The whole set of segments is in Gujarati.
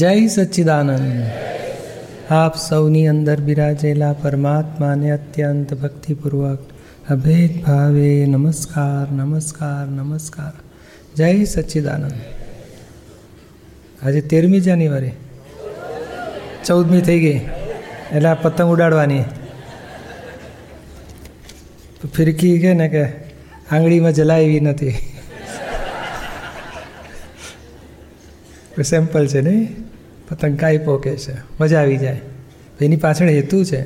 જય સચ્ચિદાનંદ. આપ સૌની અંદર બિરાજેલા પરમાત્માને અત્યંત ભક્તિપૂર્વક અભેદ ભાવે નમસ્કાર નમસ્કાર નમસ્કાર. જય સચ્ચિદાનંદ. આજે તેરમી જાન્યુઆરી. ચૌદમી થઈ ગઈ. એટલે આ પતંગ ઉડાડવાની. ફિરકી કે ને કે આંગળીમાં જલાવી નથી. સેમ્પલ છે નહીં? પતંગ કાંઈ પોકે છે. મજા આવી જાય. એની પાછળ હેતુ છે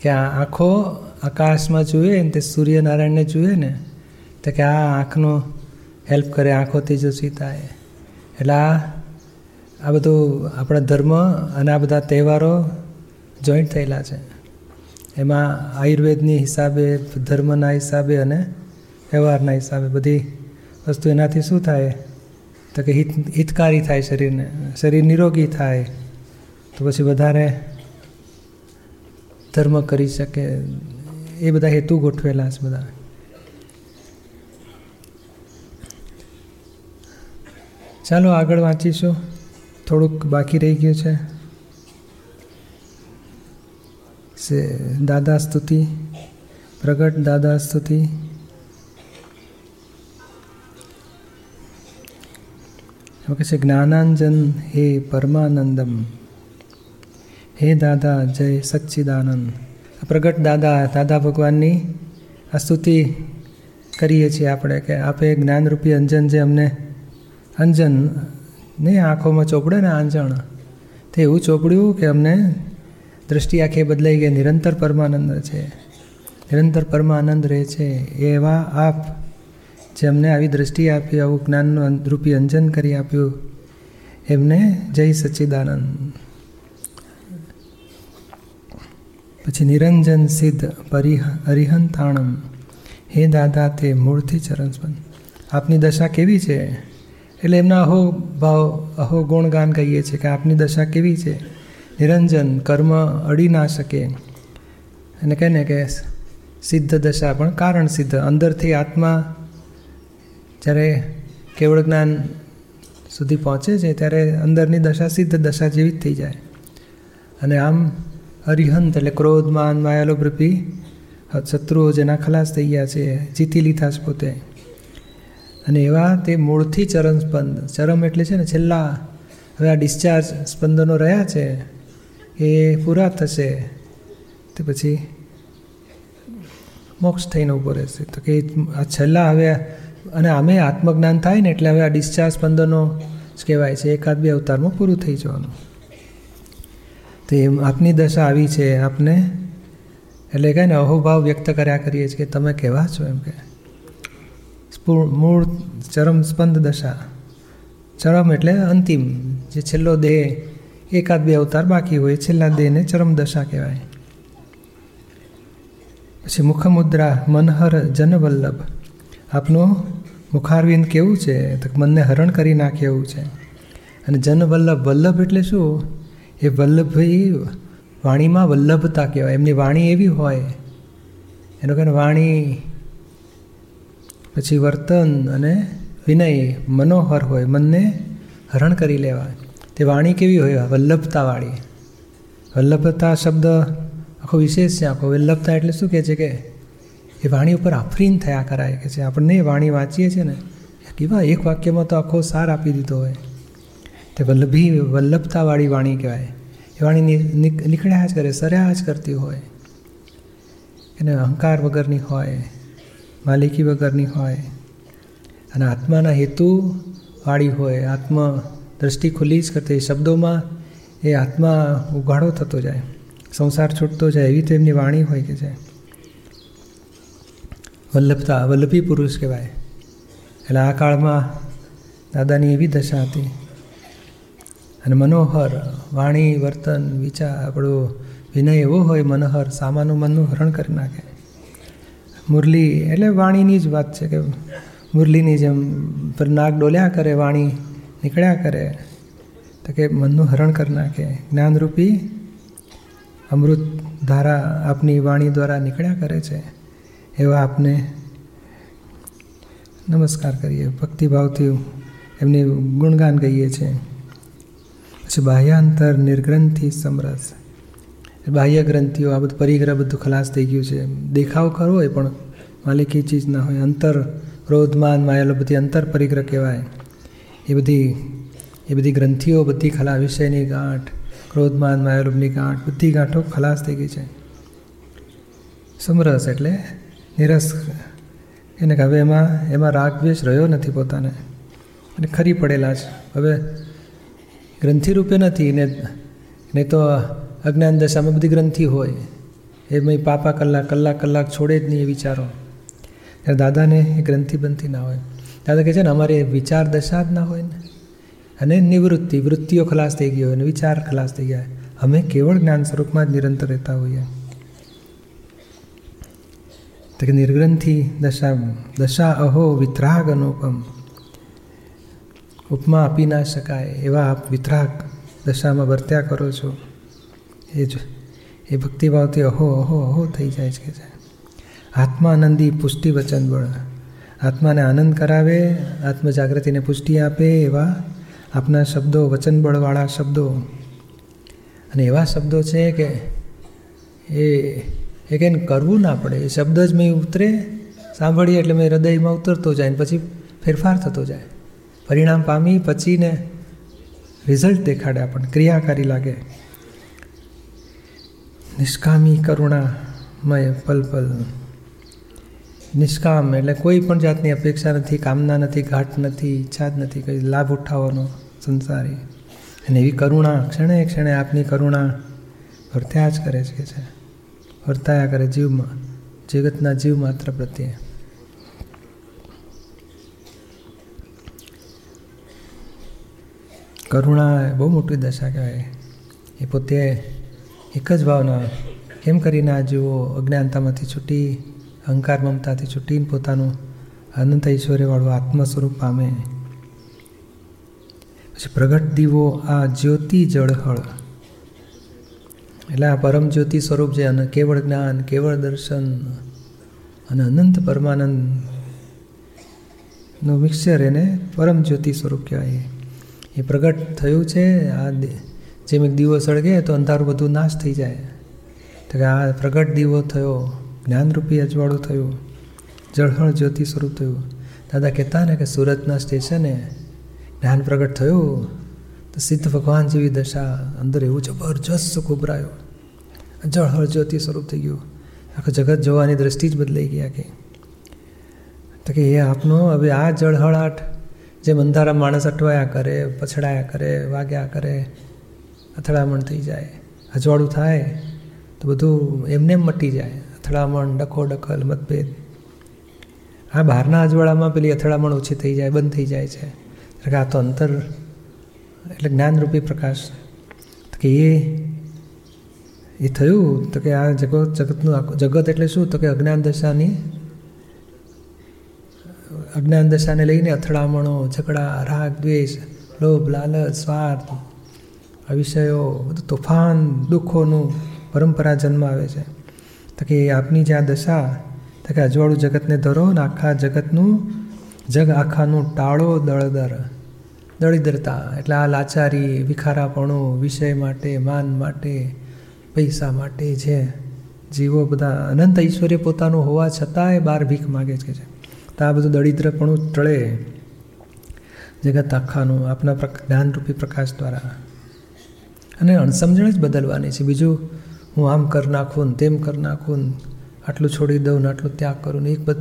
કે આ આંખો આકાશમાં જુએ ને તે સૂર્યનારાયણને જુએ ને, તો કે આ આંખનો હેલ્પ કરે આંખોથી જો સીતાએ એટલે આ આ બધું આપણા ધર્મ અને આ બધા તહેવારો જોઈન્ટ થયેલા છે. એમાં આયુર્વેદની હિસાબે, ધર્મના હિસાબે અને વ્યવહારના હિસાબે બધી વસ્તુ એનાથી શું થાય? તો કે હિત હિતકારી થાય શરીરને, શરીર નિરોગી થાય, તો પછી વધારે ધર્મ કરી શકે, એ બધા હેતુ ગોઠવેલા છે બધા. ચાલો આગળ વાંચીશું. થોડુંક બાકી રહી ગયું છે. દાદા સ્તુતિ, પ્રગટ દાદા સ્તુતિ. કહે છે, જ્ઞાનાંજન હે પરમાનંદમ. હે દાદા, જય સચ્ચિદાનંદ. પ્રગટ દાદા દાદા ભગવાનની આ સ્તુતિ કરીએ છીએ આપણે કે આપે જ્ઞાનરૂપી અંજન જે અમને અંજન ને આંખોમાં ચોપડે ને આંજણ, તે એવું ચોપડ્યું કે અમને દ્રષ્ટિ આંખે બદલાઈ ગઈ, નિરંતર પરમાનંદ છે. નિરંતર પરમાનંદ રહે છે. એવા આપ જે અમને આવી દ્રષ્ટિ આપી, આવું જ્ઞાનનું રૂપી અંજન કરી આપ્યું, એમને જય સચ્ચિદાનંદ. પછી નિરંજન સિદ્ધ પરિહ, અરિહંતાણમ. હે દાદા, તે મૂળથી ચરણસ્પંદ. આપની દશા કેવી છે? એટલે એમના અહો ભાવ, અહો ગુણગાન કહીએ છીએ કે આપની દશા કેવી છે? નિરંજન કર્મ અડી ના શકે. અને કહે ને કે સિદ્ધ દશા પણ કારણ સિદ્ધ. અંદરથી આત્મા જ્યારે કેવળ જ્ઞાન સુધી પહોંચે છે, ત્યારે અંદરની દશા સિદ્ધ દશા જેવી જ થઈ જાય. અને આમ અરિહંત એટલે ક્રોધ, માન શત્રુઓ જેના ખલાસ થઈ ગયા છે, જીતી લીધા છે પોતે. અને એવા તે મૂળથી ચરણ સ્પંદ. ચરમ એટલે છે ને છેલ્લા હવે આ ડિસ્ચાર્જ સ્પંદનો રહ્યા છે, એ પૂરા થશે. તે પછી મોક્ષ થઈને ઊભો રહેશે. તો કે આ છેલ્લા હવે અને આમે આત્મજ્ઞાન થાય ને એટલે હવે આ ડિસ્ચાર્જ પંદરનો જ કહેવાય છે. એકાદ બે અવતારમાં પૂરું થઈ જવાનું. તો એમ આપની દશા આવી છે આપને. એટલે કહે ને અહોભાવ વ્યક્ત કર્યા કરીએ છીએ કે તમે કેવા છો એમ કે. મૂળ ચરમ સ્પંદ દશા. ચરમ એટલે અંતિમ. જે છેલ્લો દેહ, એકાદ બે અવતાર બાકી હોય, છેલ્લા દેહને ચરમ દશા કહેવાય. પછી મુખમુદ્રા મનહર જનવલ્લભ. આપનું મુખારવિંદ કેવું છે? તો મનને હરણ કરી નાખે એવું છે. અને જનવલ્લભ વલ્લભ એટલે શું? એ વલ્લભભાઈ વાણીમાં વલ્લભતા કહેવાય. એમની વાણી એવી હોય. એનો કહે વાણી, પછી વર્તન અને વિનય, મનોહર હોય. મનને હરણ કરી લેવાય. તે વાણી કેવી હોય? વલ્લભતાવાળી વલ્લભતા શબ્દ આખો વિશેષ છે આખો. વલ્લભતા એટલે શું કહે છે કે એ વાણી ઉપર આફરીન થયા કરાય, કે છે આપણને વાણી વાંચીએ છીએ ને કેવા, એક વાક્યમાં તો આખો સાર આપી દીધો હોય. તે વલ્લભી, વલ્લભતાવાળી વાણી કહેવાય. એ વાણી નીકળ્યા જ કરે, સર્યા જ કરતી હોય. એને અહંકાર વગરની હોય, માલિકી વગરની હોય. અને આત્માના હેતુ વાળી હોય, આત્મ દ્રષ્ટિ ખુલ્લી જ કરતી શબ્દોમાં એ આત્મા ઉઘાડો થતો જાય, સંસાર છૂટતો જાય, એવી તો એમની વાણી હોય કે છે. વલ્લભતા, વલ્લભી પુરુષ કહેવાય. એટલે આ કાળમાં દાદાની એવી દશા હતી. અને મનોહર, વાણી, વર્તન, વિચાર, આપણો વિનય એવો હોય મનોહર, સામાનું મનનું હરણ કરી નાખે. મુરલી, એટલે વાણીની જ વાત છે કે મુરલીની જેમ પર નાગ ડોલ્યા કરે, વાણી નીકળ્યા કરે, તો કે મનનું હરણ કરી નાખે. જ્ઞાનરૂપી અમૃત ધારા આપની વાણી દ્વારા નીકળ્યા કરે છે. એવા આપને નમસ્કાર કરીએ. ભક્તિભાવથી એમને ગુણગાન કહીએ છીએ. પછી બાહ્યાંતર નિર્ગ્રંથિ સમરસ. બાહ્ય ગ્રંથિઓ, આ બધું પરિગ્રહ બધું ખલાસ થઈ ગયું છે. દેખાવ ખરો હોય પણ માલિકી ચીજ ના હોય. અંતર ક્રોધમાન માયેલો બધી અંતર પરિગ્રહ કહેવાય. એ બધી એ બધી ગ્રંથિઓ, બધી ખલા, વિષયની ગાંઠ, ક્રોધમાન માયાલોભની ગાંઠ, બધી ગાંઠો ખલાસ થઈ ગઈ છે. સમરસ એટલે નિરસ એને કે હવે એમાં એમાં રાગદ્વેષ રહ્યો નથી પોતાને. અને ખરી પડેલા છે. હવે ગ્રંથિ રૂપે નથી, ને નહીં તો અજ્ઞાન દશામાં બધી ગ્રંથિ હોય. એમાં પાપા કલાક કલાક કલાક છોડે જ નહીં એ વિચારો. ત્યારે દાદાને એ ગ્રંથિ બનતી ના હોય. દાદા કહે છે ને, અમારે વિચાર દશા જ ના હોય ને. અને નિવૃત્તિ, વૃત્તિઓ ખલાસ થઈ ગઈ હોય અને વિચાર ખલાસ થઈ ગયા. અમે કેવળ જ્ઞાન સ્વરૂપમાં જ નિરંતર રહેતા હોઈએ. તો નિર્ગ્રંથિ દશા દશા અહો વિતરાગ અનુપમ ઉપમા આપી ના શકાય એવા આપ વિતરાગ દશામાં વર્ત્યા કરો છો એ જ એ ભક્તિભાવથી અહો અહો અહો થઈ જાય છે આત્માનંદી પુષ્ટિ વચન બળ આત્માને આનંદ કરાવે આત્મજાગૃતિને પુષ્ટિ આપે એવા આપના શબ્દો વચનબળવાળા શબ્દો અને એવા શબ્દો છે કે એ એ કંઈ કરવું ના પડે. એ શબ્દ જ મેં ઉતરે, સાંભળીએ એટલે મેં હૃદયમાં ઉતરતો જાય ને પછી ફેરફાર થતો જાય. પરિણામ પામી પછીને રિઝલ્ટ દેખાડે આપણને, ક્રિયાકારી લાગે. નિષ્કામી કરુણામય પલ નિષ્કામ એટલે કોઈ પણ જાતની અપેક્ષા નથી, કામના નથી, ઘાટ નથી, ઈચ્છા જ નથી, કંઈ લાભ ઉઠાવવાનો સંસારી. અને એવી કરુણા ક્ષણે ક્ષણે આપની કરુણા વર્ત્યા જ કરે છે. વર્તાયા કરે જીવમાં, જગતના જીવ માત્ર પ્રત્યે. કરુણા બહુ મોટી દશા કહેવાય. એ પોતે એક જ ભાવના કેમ કરીને આ જીવો અજ્ઞાનતામાંથી છૂટી, અહંકાર મમતાથી છૂટીને પોતાનું અનંત ઐશ્વર્યવાળું આત્મ સ્વરૂપ પામે. પછી પ્રગટ દીવો આ જ્યોતિ જળહળ. એટલે આ પરમ જ્યોતિ સ્વરૂપ છે અને કેવળ જ્ઞાન, કેવળ દર્શન અને અનંત પરમાનંદનું મિક્સર એને પરમ જ્યોતિ સ્વરૂપ કહેવાય. એ પ્રગટ થયું છે, આ જેમ એક દીવો સળગે તો અંધારું બધું નાશ થઈ જાય. તો કે આ પ્રગટ દીવો થયો, જ્ઞાનરૂપી અજવાળું થયું, જળહળ જ્યોતિ સ્વરૂપ થયું. દાદા કહેતા ને કે સુરતના સ્ટેશને જ્ઞાન પ્રગટ થયું તો સિદ્ધ ભગવાન જેવી દશા અંદર એવું જબરજસ્ત સુખ ઉભરાયો જળ હળજ્યોતિ સ્વરૂપ થઈ ગયું. આખું જગત જોવાની દ્રષ્ટિ જ બદલાઈ ગયા કે તો કે એ આપનો, હવે આ જળહળાટ જે અંધારા માણસ અટવાયા કરે, પછડાયા કરે, વાગ્યા કરે, અથડામણ થઈ જાય, અજવાળું થાય, તો બધું એમને મટી જાય, અથડામણ ડખો ડખલ મતભેદ. આ બહારના અજવાળામાં પેલી અથડામણ ઓછી થઈ જાય, બંધ થઈ જાય છે. આ તો અંતર એટલે જ્ઞાનરૂપી પ્રકાશ. કે એ એ થયું? તો કે આ જગત, જગતનું જગત એટલે શું? તો કે અજ્ઞાન દશાની, અજ્ઞાન દશાને લઈને અથડામણો, ઝઘડા, રાગ, દ્વેષ, લોભ, લાલચ, સ્વાર્થ આ વિષયો બધું તોફાન, દુઃખોનું પરંપરા જન્મ આવે છે. તો કે આપની જે આ દશા, તો કે અજવાળું જગતને ધરો ને આખા જગતનું, જગ આખાનું ટાળો દળદર. દળિદ્રતા, એટલે આ લાચારી, વિખારાપણું વિષય માટે, માન માટે, પૈસા માટે છે. જીવો બધા અનંત ઐશ્વર્ય પોતાનું હોવા છતાંય બાર ભીખ માગે છે તો આ બધું દરિદ્રપણું ટળે. જગત આખાનું આપના જ્ઞાનરૂપી પ્રકાશ દ્વારા. અને અણસમજણ જ બદલવાની છે. બીજું, હું આમ કરી નાખું ને તેમ કરી નાખું ને આટલું છોડી દઉં ને આટલું ત્યાગ કરું ને એક બધ,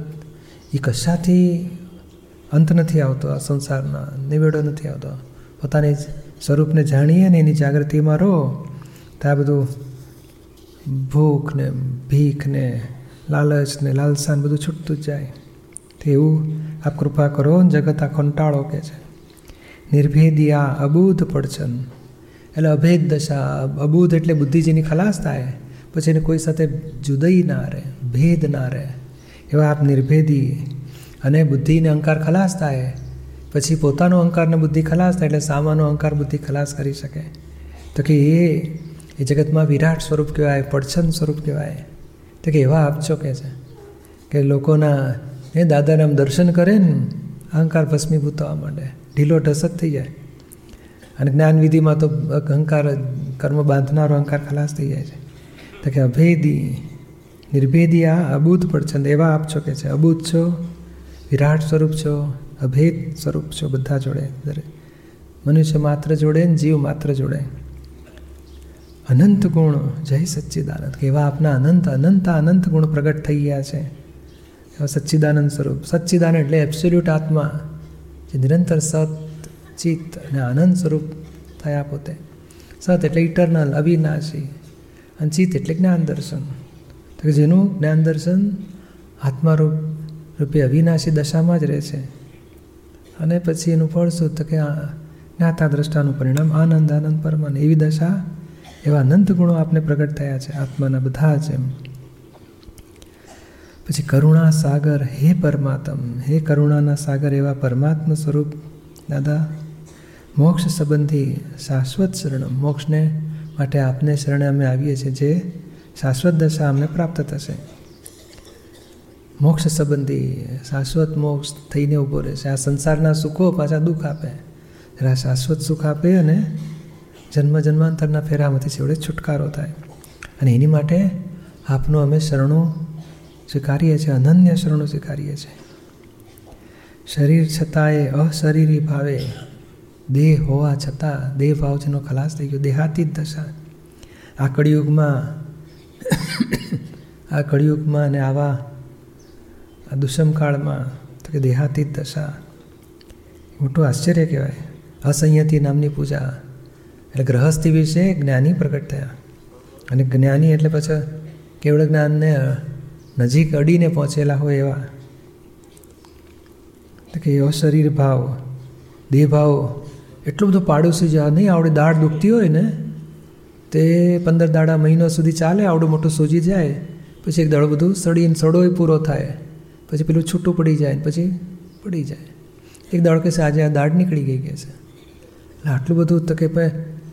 એ કશાથી અંત નથી આવતો આ સંસારના, નિવેડો નથી આવતો. પોતાની સ્વરૂપને જાણીએ ને એની જાગૃતિમાં રહો. તો આ બધું ભૂખ ને ભીખ ને લાલચ ને લાલસાન બધું છૂટતું જ જાય. તો એવું આપ કૃપા કરો જગત આ કંટાળો કે છે. નિર્ભેદી આ અબૂધ પડછન. એટલે અભેદ દશા, અબૂધ એટલે બુદ્ધિ જેની ખલાસ થાય. પછી એને કોઈ સાથે જુદઈ ના રહે, ભેદ ના રહે. એવા આપ નિર્ભેદી અને બુદ્ધિને અહંકાર ખલાસ થાય. પછી પોતાનો અહંકારને બુદ્ધિ ખલાસ થાય એટલે સામાનો અહંકાર બુદ્ધિ ખલાસ કરી શકે. તો કે એ એ જગતમાં વિરાટ સ્વરૂપ કહેવાય પડછન સ્વરૂપ કહેવાય. તો કે એવા આપજો કે છે? કે લોકોના એ દાદાને આમ દર્શન કરે ને અહંકાર ભસ્મીભૂત થવા માંડે. ઢીલો ઢસત થઈ જાય. અને જ્ઞાન વિધિમાં તો અહંકાર, કર્મ બાંધનારો અહંકાર ખલાસ થઈ જાય છે. તો કે અભેદી, નિર્ભેદી આ અબૂધ પડછંદ, એવા આપ છો કે છે? અબૂધ છો? વિરાટ સ્વરૂપ છો, અભેદ સ્વરૂપ છો બધા જોડે દરેક મનુષ્ય માત્ર જોડે ને જીવ માત્ર જોડે. અનંત ગુણ, જય સચ્ચિદાનંદ. કે એવા આપના અનંત અનંત અનંત ગુણ પ્રગટ થઈ ગયા છે. એવા સચ્ચિદાનંદ સ્વરૂપ. સચ્ચિદાનંદ એટલે એબ્સોલ્યુટ આત્મા, જે નિરંતર સત, ચિત્ત અને આનંદ સ્વરૂપ થયા પોતે. સત એટલે ઇટરનલ અવિનાશી. અને ચિત્ત એટલે જ્ઞાન દર્શન. તો જેનું જ્ઞાન દર્શન આત્મારૂપ રૂપે અવિનાશી દશામાં જ રહે છે. અને પછી એનું ફળ શું? તો કે જ્ઞાતા દ્રષ્ટાનું પરિણામ આનંદ આનંદ પરમાન એવી દશા, એવા અનંત ગુણો આપને પ્રગટ થયા છે, આત્માના બધા જ એમ. પછી કરુણા સાગર, હે પરમાત્મ, હે કરુણાના સાગર, એવા પરમાત્મા સ્વરૂપ, દાદા, મોક્ષ સંબંધી શાશ્વત શરણ, મોક્ષને માટે આપને શરણે અમે આવીએ છીએ, જે શાશ્વત દશા અમને પ્રાપ્ત થશે. મોક્ષ સંબંધી, શાશ્વત મોક્ષ થઈને ઊભો રહેશે આ સંસારના સુખો પાછા દુઃખ આપે. જરા શાશ્વત સુખ આપે અને જન્મ જન્માંતરના ફેરામાંથી છેવડે છુટકારો થાય. અને એની માટે આપનું અમે શરણો સ્વીકારીએ છીએ, અનન્ય શરણો સ્વીકારીએ છીએ. શરીર છતાંય અશરીરી ભાવે. દેહ હોવા છતાં દેહ ભાવ જેનો ખલાસ થઈ ગયો. દેહાતી જ દશા. આ કળિયુગમાં આ કળિયુગમાં અને આવા આ દુષ્મકાળમાં તો કે દેહાતીત દશા. મોટું આશ્ચર્ય કહેવાય. અસંયતી નામની પૂજા. એટલે ગ્રહસ્થી વિશે જ્ઞાની પ્રગટ થયા. અને જ્ઞાની એટલે પછી કેવળ જ્ઞાનને નજીક અડીને પહોંચેલા હોય એવા. તો કે એવો શરીર ભાવ, દેહ ભાવ, એટલું બધું પાડોશી જ નહીં, આવડે દાળ દુખતી હોય ને, તે પંદર દાડા મહિનો સુધી ચાલે, આવડું મોટું સૂજી જાય, પછી એક દાડો બધું સડીને સડોય પૂરો થાય. પછી પેલું છૂટું પડી જાય પછી પડી જાય. એક દાડો કે આજે આ દાળ નીકળી ગઈ કહેશે એટલે આટલું બધું તો કે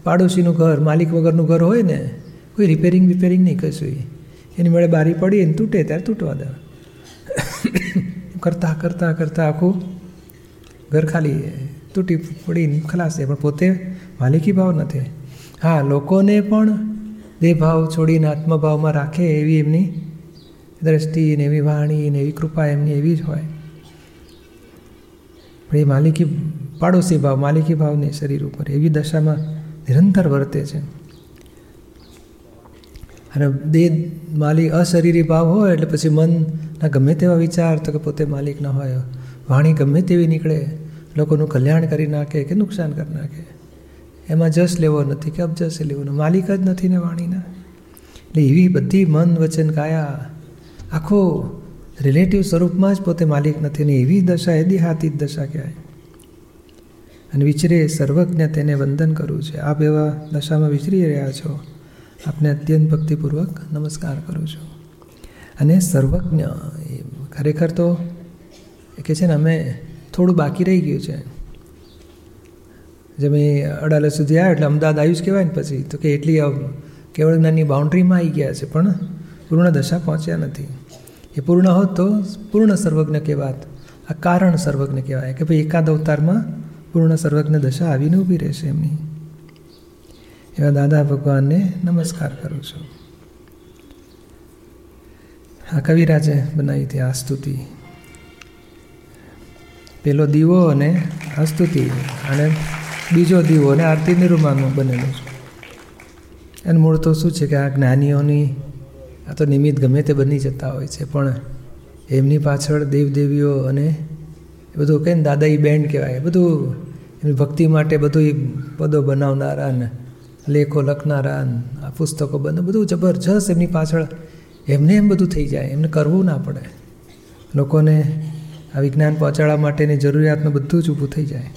પાડોશીનું ઘર, માલિક વગરનું ઘર હોય ને, કોઈ રિપેરિંગ રિપેરિંગ નહીં કશું એની મળે બારી પડી ને તૂટે ત્યારે તૂટવા દે. કરતાં કરતાં કરતાં આખું ઘર ખાલી તૂટી પડીને ખલાસ પણ પોતે માલિકી ભાવ નથી. હા, લોકોને પણ દેહભાવ છોડીને આત્મભાવમાં રાખે એવી એમની દ્રષ્ટિ ને એવી વાણી ને એવી કૃપા એમની એવી જ હોય. પણ એ માલિકી પાડોશી ભાવ, માલિકી ભાવની શરીર ઉપર એવી દશામાં નિરંતર વર્તે છે. અને દેહ માલિક અશરીરી ભાવ હોય એટલે પછી મનના ગમે તેવા વિચાર તો કે પોતે માલિક ન હોય. વાણી ગમે તેવી નીકળે, લોકોનું કલ્યાણ કરી નાખે કે નુકસાન કરી નાખે. એમાં જશ લેવો નથી કે અબજસ લેવો માલિક જ નથી ને વાણીના. એટલે એવી બધી મન વચન કાયા આખો રિલેટિવ સ્વરૂપમાં જ પોતે માલિક નથી અને એવી દશા એ દેહાતીત દશા કહેવાય. અને વિચરે સર્વજ્ઞ તેને વંદન કરવું છે. આપ એવા દશામાં વિચરી રહ્યા છો. આપને અત્યંત ભક્તિપૂર્વક નમસ્કાર કરું છું. અને સર્વજ્ઞ ખરેખર તો કે છે ને, અમે થોડું બાકી રહી ગયું છે. જેમ એ અડાલત સુધી આવ્યા એટલે અમદાવાદ આવ્યું જ કહેવાય ને પછી, તો કે એટલી કેવળ જ્ઞાનની બાઉન્ડ્રીમાં આવી ગયા છે, પણ પૂર્ણ દશા પહોંચ્યા નથી. એ પૂર્ણ હોત તો પૂર્ણ સર્વજ્ઞ કહેવાત. આ કારણ સર્વજ્ઞ કહેવાય કે ભાઈ એકાદ અવતારમાં પૂર્ણ સર્વજ્ઞ દશા આવીને ઊભી રહેશે એમની. એવા દાદા ભગવાનને નમસ્કાર કરું છું. આ કવિરાજે બનાવી હતી આ સ્તુતિ. પેલો દીવો અને આ સ્તુતિ અને બીજો દીવો અને આરતી નિરૂમાનું બનેલું છે. અને મૂળ તો શું છે કે આ જ્ઞાનીઓની આ તો નિમિત્ત ગમે તે બની જતા હોય છે, પણ એમની પાછળ દેવદેવીઓ અને એ બધું કહે ને એ બેન્ડ કહેવાય બધું એમની ભક્તિ માટે બધું પદો બનાવનારા ને લેખો લખનારા આ પુસ્તકો બને બધું જબરજસ્ત એમની પાછળ એમને એમ બધું થઈ જાય, એમને કરવું ના પડે. લોકોને આ વિજ્ઞાન પહોંચાડવા માટેની જરૂરિયાતનું બધું જ ઊભું થઈ જાય.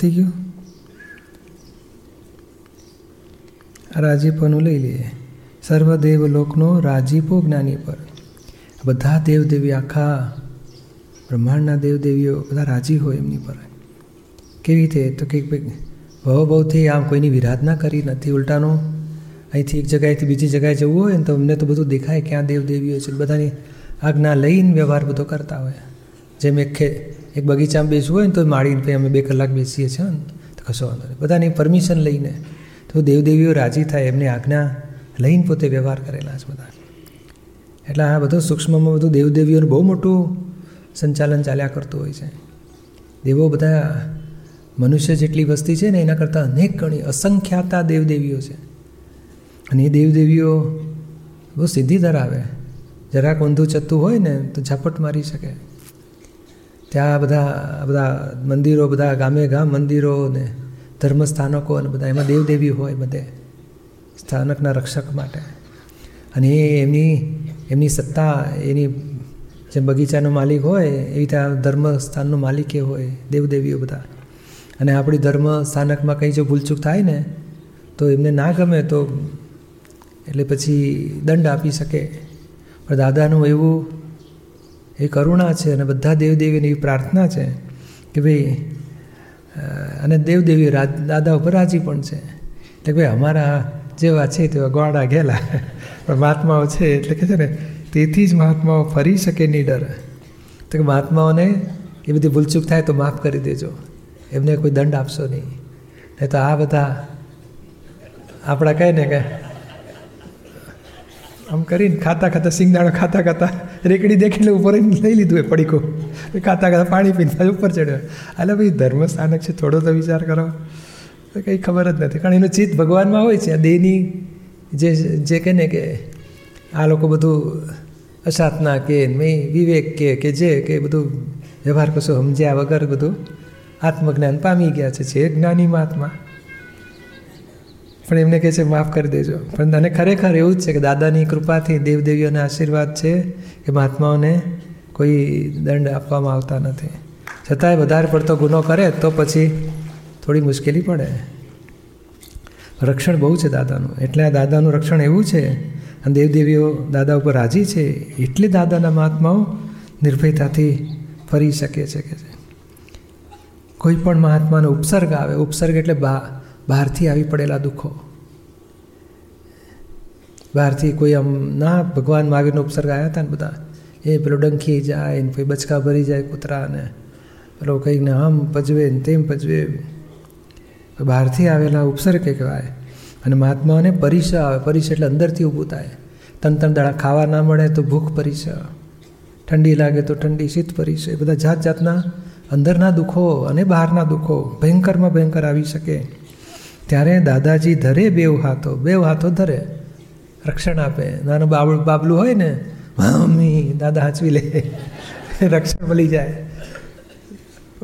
પતી ગયું? રાજીપોનું લઈ લઈએ. સર્વદેવ લોકનો રાજીપો જ્ઞાની પર. બધા દેવદેવી આખા બ્રહ્માંડના દેવદેવીઓ બધા રાજી હોય એમની પર. કેવી રીતે? તો કે ભવ ભવથી આમ કોઈની વિરાધના કરી નથી, ઉલટાનો? અહીંથી એક જગ્યાએથી બીજી જગ્યાએ જવું હોય ને તો અમને તો બધું દેખાય ક્યાં દેવદેવીઓ છે. બધાની આજ્ઞા લઈને વ્યવહાર બધો કરતા હોય. જેમ એક એક બગીચામાં બેસવું હોય ને તો માળીને પછી અમે બે કલાક બેસીએ છીએ ને તો કશો વાંધો નહીં. બધાની પરમિશન લઈને. તો દેવદેવીઓ રાજી થાય, એમની આજ્ઞા લઈને પોતે વ્યવહાર કરેલા છે બધા. એટલે આ બધું સૂક્ષ્મમાં બધું દેવદેવીઓનું બહુ મોટું સંચાલન ચાલ્યા કરતું હોય છે. દેવો બધા મનુષ્ય જેટલી વસ્તી છે ને, એના કરતાં અનેક ગણી અસંખ્યાતા દેવદેવીઓ છે. અને એ દેવદેવીઓ બહુ સિદ્ધિ ધરાવે. જરાક ઊંધું ચત્તું હોય ને, તો ઝાપટ મારી શકે. ત્યાં બધા બધા મંદિરો, બધા ગામે ગામ મંદિરો ને ધર્મસ્થાનકો અને બધા, એમાં દેવદેવી હોય બધે, સ્થાનકના રક્ષક માટે. અને એ એમની એમની સત્તા, એની જેમ બગીચાનો માલિક હોય, એવી રીતે આ ધર્મસ્થાનનો માલિક એ હોય, દેવદેવીઓ બધા. અને આપણી ધર્મ સ્થાનકમાં કંઈ જો ભૂલચૂક થાય ને, તો એમને ના ગમે તો એટલે પછી દંડ આપી શકે. પણ દાદાનું એવું એ કરુણા છે અને બધા દેવદેવીની એવી પ્રાર્થના છે કે ભાઈ અને દેવદેવી રાજ, દાદા ઉપર રાજી પણ છે. એટલે ભાઈ, અમારા જેવા છે તેવા ગોળા ગયેલા પણ મહાત્માઓ છે એટલે કે છે ને, તેથી જ મહાત્માઓ ફરી શકે નહીં ડર. તો કે મહાત્માઓને એ બધી ભૂલચૂક થાય તો માફ કરી દેજો. એમને કોઈ દંડ આપશો નહીં. નહીં તો આ બધા આપણા કહે ને કે આમ કરીને ખાતા ખાતા સિંગદાણો ખાતા ખાતા, રેકડી દેખીને ઉપર લઈ લીધું એ પડીકો. ખાતા ખાતા પાણી પીને ઉપર ચડ્યો. એટલે ભાઈ ધર્મ સ્થાનક છે, થોડો તો વિચાર કરો. તો કંઈ ખબર જ નથી. કારણ એનું ચિત્ત ભગવાનમાં હોય છે દેહની જે જે કહે ને કે આ લોકો બધું અસાતના કે મેં વિવેક કે કે જે, કે બધું વ્યવહાર કશું સમજ્યા વગર બધું આત્મજ્ઞાન પામી ગયા છે જે જ્ઞાની મહાત્મા. પણ એમને કહે છે, માફ કરી દેજો. પણ અને ખરેખર એવું જ છે કે દાદાની કૃપાથી દેવદેવીઓના આશીર્વાદ છે કે મહાત્માઓને કોઈ દંડ આપવામાં આવતા નથી. છતાંય વધારે પડતો ગુનો કરે તો પછી થોડી મુશ્કેલી પડે. રક્ષણ બહુ છે દાદાનું. એટલે આ દાદાનું રક્ષણ એવું છે અને દેવદેવીઓ દાદા ઉપર રાજી છે, એટલે દાદાના મહાત્માઓ નિર્ભયતાથી ફરી શકે છે કે કોઈ પણ મહાત્માનો ઉપસર્ગ આવે, ઉપસર્ગ એટલે બા બહારથી આવી પડેલા દુઃખો. બહારથી કોઈ આમ ના, ભગવાન મહાવીરનો ઉપસર્ગ આવ્યા હતા ને બધા. એ પેલો ડંખી જાય ને પછી બચકા ભરી જાય કૂતરાને પેલો કંઈકને આમ પજવે ને તેમ પજવે. બહારથી આવેલા ઉપસર્ગ કહેવાય અને મહાત્માઓને પરીક્ષા આવે પરિસ એટલે અંદરથી ઊભું થાય. તન તન દાડા ખાવા ના મળે તો ભૂખ પરિસ ઠંડી લાગે તો ઠંડી, શીત પરિસ એ બધા જાત જાતના અંદરના દુઃખો અને બહારના દુઃખો ભયંકરમાં ભયંકર આવી શકે. ત્યારે દાદાજી ધરે બેવ હાથો બેવ હાથો ધરે. રક્ષણ આપે. નાનું બાબળ, બાબલું હોય ને, મમ્મી, દાદા હાંચવી લે. રક્ષણ મળી જાય.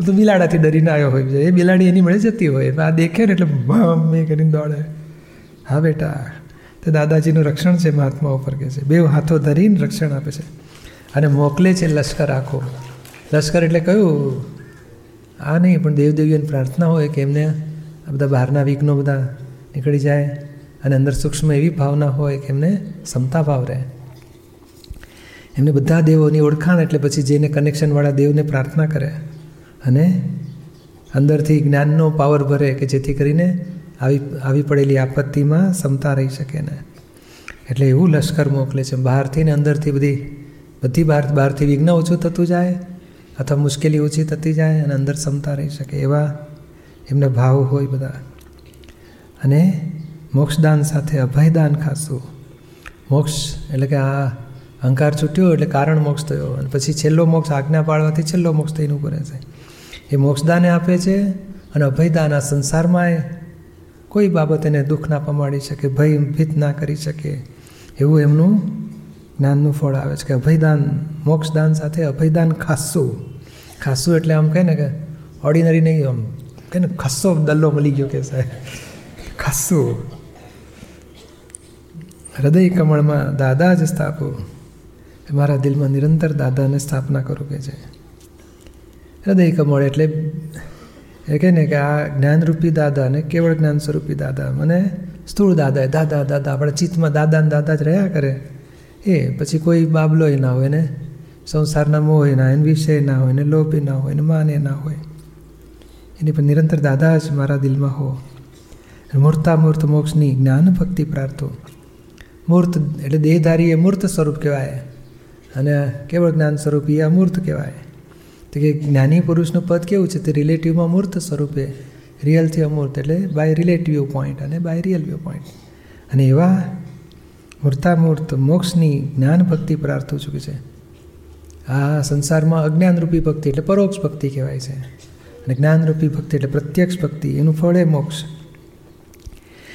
તો બિલાડાથી ડરીને આવ્યો હોય એ બિલાડી એની મળે જતી હોય. આ દેખે ને એટલે મમ્મી કરીને દોડે. હા, બેટા. તો દાદાજીનું રક્ષણ છે મહાત્મા ઉપર કે છે. બે હાથો ધરીને રક્ષણ આપે છે. અને મોકલે છે લશ્કર આખો. લશ્કર એટલે કયું? આ નહીં, પણ દેવદેવીઓની પ્રાર્થના હોય કે એમને આ બધા બહારના વિઘ્નો બધા નીકળી જાય અને અંદર સૂક્ષ્મ એવી ભાવના હોય કે એમને ક્ષમતા ભાવ રહે. એમને બધા દેવોની ઓળખાણ એટલે પછી જેને કનેક્શનવાળા દેવને પ્રાર્થના કરે અને અંદરથી જ્ઞાનનો પાવર ભરે કે જેથી કરીને આવી આવી પડેલી આપત્તિમાં ક્ષમતા રહી શકે ને એટલે એવું લશ્કર મોકલે છે. બહારથી ને અંદરથી બધી બધી બહાર, બહારથી વિઘ્ન ઓછું થતું જાય અથવા મુશ્કેલી ઓછી થતી જાય અને અંદર ક્ષમતા રહી શકે એવા એમને ભાવ હોય બધા. અને મોક્ષદાન સાથે અભયદાન ખાસું. મોક્ષ એટલે કે આ અહંકાર છૂટ્યો એટલે કારણ મોક્ષ થયો. અને પછી છેલ્લો મોક્ષ આજ્ઞા પાડવાથી છેલ્લો મોક્ષ થઈને રહે છે. એ મોક્ષદાને આપે છે અને અભયદાન આ સંસારમાં કોઈ બાબત એને દુઃખ ના પમાડી શકે, ભય ભીત ના કરી શકે, એવું એમનું જ્ઞાનનું ફળ આવે છે કે અભયદાન, મોક્ષદાન સાથે અભયદાન ખાસું. ખાસું એટલે આમ કહે ને કે ઓર્ડિનરી નહીં, આમ કે ખસ્સો દલ્લો મળી ગયો કે સાહેબ ખસ્સો હૃદય કમળમાં દાદા જ સ્થાપો મારા દિલમાં નિરંતર દાદાને સ્થાપના કરો કે છે હૃદય કમળ એટલે એ કહે ને કે આ જ્ઞાનરૂપી દાદા ને કેવળ જ્ઞાન સ્વરૂપી દાદા મને સ્થૂળ દાદા દાદા દાદા આપણા ચિત્તમાં દાદા ને દાદા જ રહ્યા કરે એ પછી કોઈ બાબલોય ના હોય ને સંસારના મોહ ના એને વિષય ના હોય ને લોભી ના હોય ને માને ના હોય એની પર નિરંતર દાદા જ મારા દિલમાં હો. મૂર્તા મૂર્ત મોક્ષની જ્ઞાન ભક્તિ પ્રાર્થો. મૂર્ત એટલે દેહધારી એ મૂર્ત સ્વરૂપ કહેવાય. અને કેવળ જ્ઞાન સ્વરૂપ એ અમૂર્ત કહેવાય. તો કે જ્ઞાની પુરુષનું પદ કેવું છે? તે રિલેટિવમાં મૂર્ત સ્વરૂપે રિયલથી અમૂર્ત એટલે બાય રિલેટિવ પોઈન્ટ અને બાય રિયલ વ્યૂ પોઈન્ટ અને એવા મૂર્તામૂર્ત મોક્ષની જ્ઞાન ભક્તિ પ્રાર્થું છું છે. આ સંસારમાં અજ્ઞાનરૂપી ભક્તિ એટલે પરોક્ષ ભક્તિ કહેવાય છે. અને જ્ઞાનરૂપી ભક્તિ એટલે પ્રત્યક્ષ ભક્તિ, એનું ફળ એ મોક્ષ.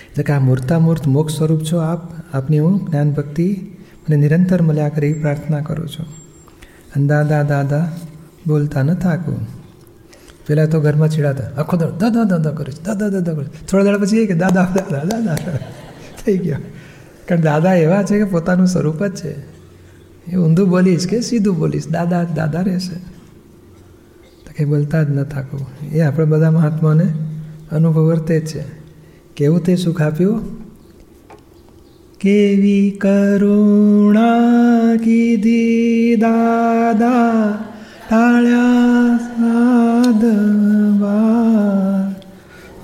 એટલે કે આ મૂર્તામૂર્ત મોક્ષ સ્વરૂપ છો આપ, આપની હું જ્ઞાન ભક્તિ મને નિરંતર મળ્યા કરે એવી પ્રાર્થના કરું છું. અને દાદા દાદા, બોલતા ન થાકું. પહેલાં તો ઘરમાં ચીડાતા, આખો દળ દાદા દાદા કરું છું દાદા દાદા કરું થોડા દાડા પછી એ કે, દાદા દાદા દાદા. થઈ ગયો. કારણ દાદા એવા છે કે પોતાનું સ્વરૂપ જ છે. એ ઊંધું બોલીશ કે સીધું બોલીશ, દાદા દાદા રહેશે. કંઈ બોલતા જ ન થાકું એ આપણે બધા મહાત્માને અનુભવ વર્તે છે. કેવું તે સુખ આપ્યું? કેવી કરુણા કીધી દાદા ટાળ્યા સાધવા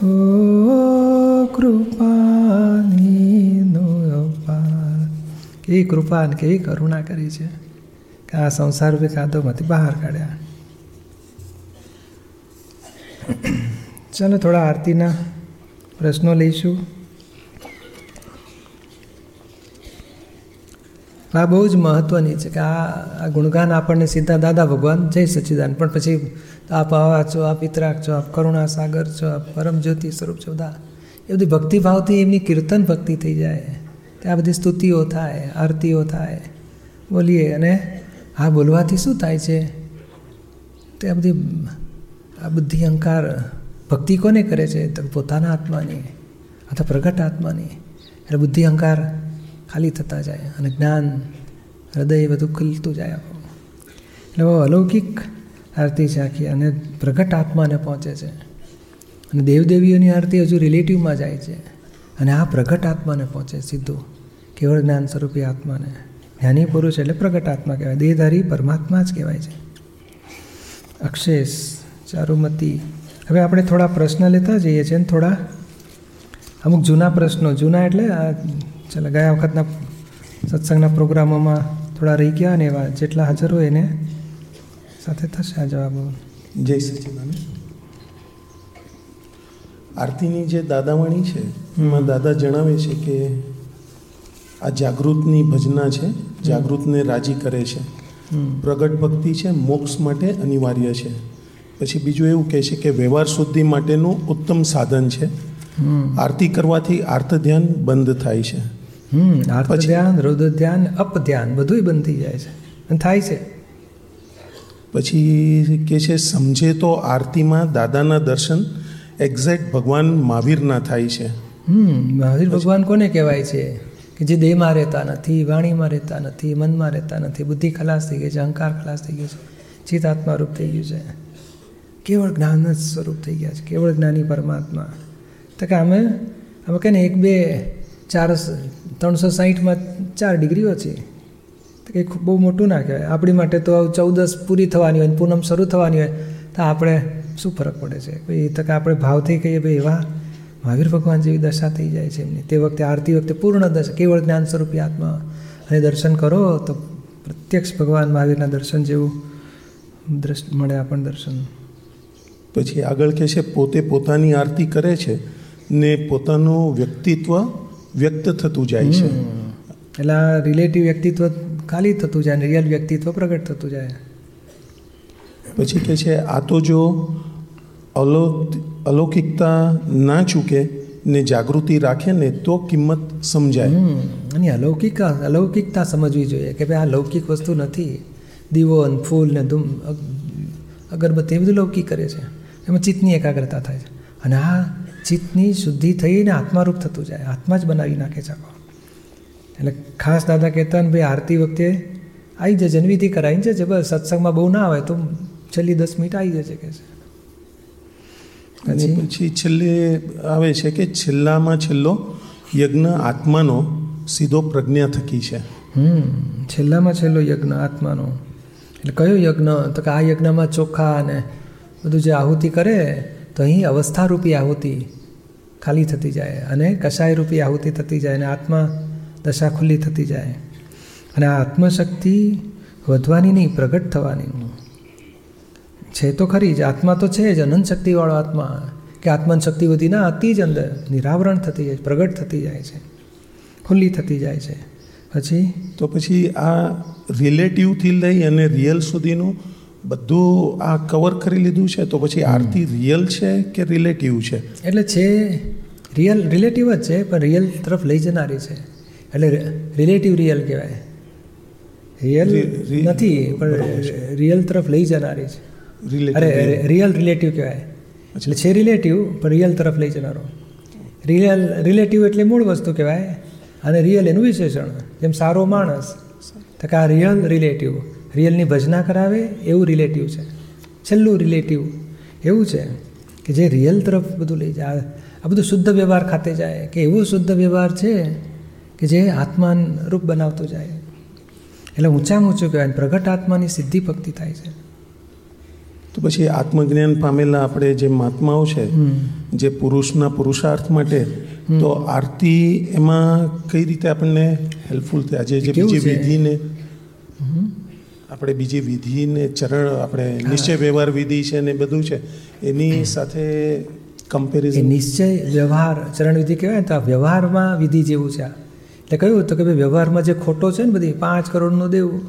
ઓ કૃપાની નો અપાર. કેવી કૃપા કેવી કરુણા કરી છે. કે આ સંસાર કાદોમાંથી બહાર કાઢ્યા. ચાલો થોડા આરતીના પ્રશ્નો લઈશું. આ બહુ જ મહત્ત્વની છે કે આ આ ગુણગાન આપણને સીધા દાદા ભગવાન, જય સચ્ચિદાન પણ પછી આપ આવા છો, આપ ઇતરાક છો, આપ કરુણા સાગર છો, આપ પરમ જ્યોતિ સ્વરૂપ છો, બધા. એ બધી ભક્તિભાવથી એમની કીર્તન ભક્તિ થઈ જાય. ત્યાં બધી સ્તુતિઓ થાય, આરતીઓ થાય. બોલીએ અને આ બોલવાથી શું થાય છે? તે આ બધી આ બુદ્ધિ અહંકાર ભક્તિ કોને કરે છે? તો પોતાના આત્માની. અથવા પ્રગટ આત્માની. એટલે બુદ્ધિ અહંકાર ખાલી થતા જાય અને જ્ઞાન, હૃદય બધું ખુલતું જાય એટલે બહુ અલૌકિક આરતી છે આખી અને પ્રગટ આત્માને પહોંચે છે. અને દેવદેવીઓની આરતી હજુ રિલેટિવમાં જાય છે. અને આ પ્રગટ આત્માને પહોંચે સીધું. કેવળ જ્ઞાન સ્વરૂપી આત્માને. જ્ઞાની પુરુષ એટલે પ્રગટ આત્મા કહેવાય. દેહધારી પરમાત્મા જ કહેવાય છે. અક્ષેશ ચારુમતી હવે આપણે થોડા પ્રશ્ન લેતા જઈએ છીએ અને થોડા. અમુક જૂના પ્રશ્નો જૂના એટલે આ ચાલો ગયા વખતના સત્સંગના પ્રોગ્રામોમાં થોડા રહી ગયા ને એવા જેટલા હાજર હોય એને સાથે થશે આ જવાબો. જય સચિદાનંદ. આરતીની જે દાદાવાણી છે એમાં દાદા જણાવે છે કે આ જાગૃતની ભજના છે જાગૃતને રાજી કરે છે. પ્રગટ ભક્તિ છે મોક્ષ માટે અનિવાર્ય છે. પછી બીજું એવું કહે છે કે વ્યવહાર શુદ્ધિ માટેનું ઉત્તમ સાધન છે. આરતી કરવાથી આર્ત ધ્યાન બંધ થાય છે. આર્ત ધ્યાન રૌદ્ર ધ્યાન અપ ધ્યાન બધું બંધ થઈ જાય છે થાય છે. પછી કે છે સમજે તો આરતીમાં દાદાના દર્શન એક્ઝેક્ટ ભગવાન મહાવીરના થાય છે. મહાવીર ભગવાન કોને કહેવાય છે? કે જે દેહમાં રહેતા નથી વાણીમાં રહેતા નથી મનમાં રહેતા નથી બુદ્ધિ ખલાસ થઈ ગઈ છે અહંકાર ખલાસ થઈ ગયો છે ચિત્તાત્મા આત્મારૂપ થઈ ગયું છે. કેવળ જ્ઞાન જ સ્વરૂપ થઈ ગયા છે, કેવળ જ્ઞાની પરમાત્મા. તો કે અમે અમે કહે ને એક બે ચાર ત્રણસો સાહીઠમાં ચાર ડિગ્રીઓ છે. તો કે બહુ મોટું ના કહેવાય. આપણી માટે તો ચૌદસ પૂરી થવાની હોય પૂનમ શરૂ થવાની હોય, તો આપણે શું ફરક પડે છે? ભાઈ તો કે આપણે ભાવથી કહીએ, ભાઈ એવા મહાવીર ભગવાન જેવી દશા થઈ જાય છે એમની. તે વખતે આરતી વખતે પૂર્ણ દશા, કેવળ જ્ઞાન સ્વરૂપી આત્મા. અને દર્શન કરો, તો પ્રત્યક્ષ ભગવાન મહાવીરના દર્શન જેવું દ્રષ્ટ મળે આપણને દર્શન. પછી આગળ કહે છે પોતે પોતાની આરતી કરે છે ને પોતાનું વ્યક્તિત્વ વ્યક્ત થતું જાય છે. એટલે આ રિલેટિવ વ્યક્તિત્વ ખાલી થતું જાય રિયલ વ્યક્તિત્વ પ્રગટ થતું જાય. પછી કહે છે આ તો જો અલૌક અલૌકિકતા ના ચૂકે ને જાગૃતિ રાખે ને તો કિંમત સમજાય. અને અલૌકિક અલૌકિકતા સમજવી જોઈએ કે ભાઈ આ લૌકિક વસ્તુ નથી. દીવો અને ફૂલ ને ધૂમ અગરબત્તી એ બધું લૌકિક કરે છે. એમાં ચિત્તની એકાગ્રતા થાય છે. અને આ ચિત્તની શુદ્ધિ થઈને આત્મારૂપ થતું જાય. આત્મા જ બનાવી નાખે છે આખો. એટલે ખાસ દાદા કહેતા ને ભાઈ આરતી વખતે આવી જશે જન્મીથી કરાવી છે બસ સત્સંગમાં બહુ ના આવે તો છેલ્લી દસ મિનિટ આવી જશે કે છે. અને પછી? છેલ્લે આવે છે કે છેલ્લામાં છેલ્લો યજ્ઞ આત્માનો સીધો પ્રજ્ઞા થકી છે. હમ છેલ્લામાં છેલ્લો યજ્ઞ આત્માનો. એટલે કયો યજ્ઞ? તો કે આ યજ્ઞમાં ચોખ્ખા અને બધું જે આહુતિ કરે, તો અહીં અવસ્થારૂપી આહુતિ ખાલી થતી જાય. અને કષાયરૂપી આહુતિ થતી જાય, અને આત્મા દશા ખુલ્લી થતી જાય. અને આ આત્મશક્તિ વધવાની નહીં, પ્રગટ થવાની છે તો ખરી જ, આત્મા તો છે જ, અનંત શક્તિવાળો આત્મા. કે આત્માની શક્તિ વધી ના, અતિ જ અંદર નિરાવરણ થતી જાય, પ્રગટ થતી જાય છે. ખુલ્લી થતી જાય છે. પછી તો પછી આ રિલેટિવથી લઈ અને રિયલ સુધીનું બધું આ કવર કરી લીધું છે તો પછી આરતી રિયલ છે કે રિલેટિવ છે? એટલે છે રિયલ રિલેટિવ જ છે પણ રિયલ તરફ લઈ જનારી છે. એટલે રિલેટિવ રિયલ કહેવાય. રિયલ નથી પણ રિયલ તરફ લઈ જનારી છે. અરે રિયલ રિલેટિવ કહેવાય. એટલે છે રિલેટિવ પણ રિયલ તરફ લઈ જનારો. રિયલ રિલેટિવ એટલે મૂળ વસ્તુ કહેવાય અને રિયલ એનું વિશેષણ. જેમ સારો માણસ તો કે આ રિયલ રિલેટિવ રિયલની ભજના કરાવે એવું રિલેટિવ છે. છેલ્લું રિલેટિવ એવું છે કે જે રિયલ તરફ બધું લઈ જાય. આ બધું શુદ્ધ વ્યવહાર ખાતે જાય કે એવું શુદ્ધ વ્યવહાર છે કે જે આત્માન રૂપ બનાવતો જાય. એટલે ઊંચામાં ઊંચું કહેવાય પ્રગટ આત્માની સિદ્ધિ ભક્તિ થાય છે. તો પછી આત્મજ્ઞાન પામેલા આપણે જે મહાત્માઓ છે જે પુરુષના પુરુષાર્થ માટે તો આરતી એમાં કઈ રીતે આપણને હેલ્પફુલ થાય? આજે જે બીજી વિધિને આપણે બીજી વિધિને ચરણ આપણે નિશ્ચય વ્યવહાર વિધિ છે ને બધું છે એની સાથે કમ્પેરિઝન નિશ્ચય વ્યવહાર ચરણ વિધિ કહેવાય ને તો આ વ્યવહારમાં વિધિ જેવું છે એટલે કહ્યું તો કે ભાઈ વ્યવહારમાં જે ખોટો છે ને બધી પાંચ કરોડનું દેવું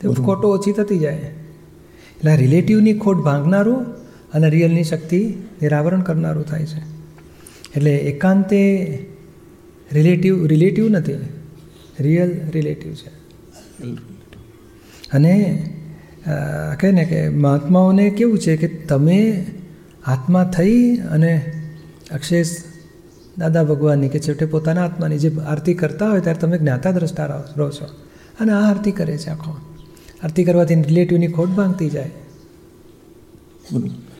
તે ખોટો ઓછી થતી જાય. એટલે આ રિલેટિવની ખોટ ભાંગનારું અને રિયલની શક્તિ નિરાવરણ કરનારું થાય છે. એટલે એકાંતે રિલેટિવ રિલેટિવ નથી રિયલ રિલેટિવ છે. અને કહે ને કે મહાત્માઓને કેવું છે કે તમે આત્મા થઈ અને અક્ષેશ દાદા ભગવાનની કે છેવટે પોતાના આત્માની જે આરતી કરતા હોય ત્યારે તમે જ્ઞાતા દ્રષ્ટા રહો રહો છો. અને આ આરતી કરે છે આખો. આરતી કરવાથી રિલેટિવની ખોટ ભાંગતી જાય.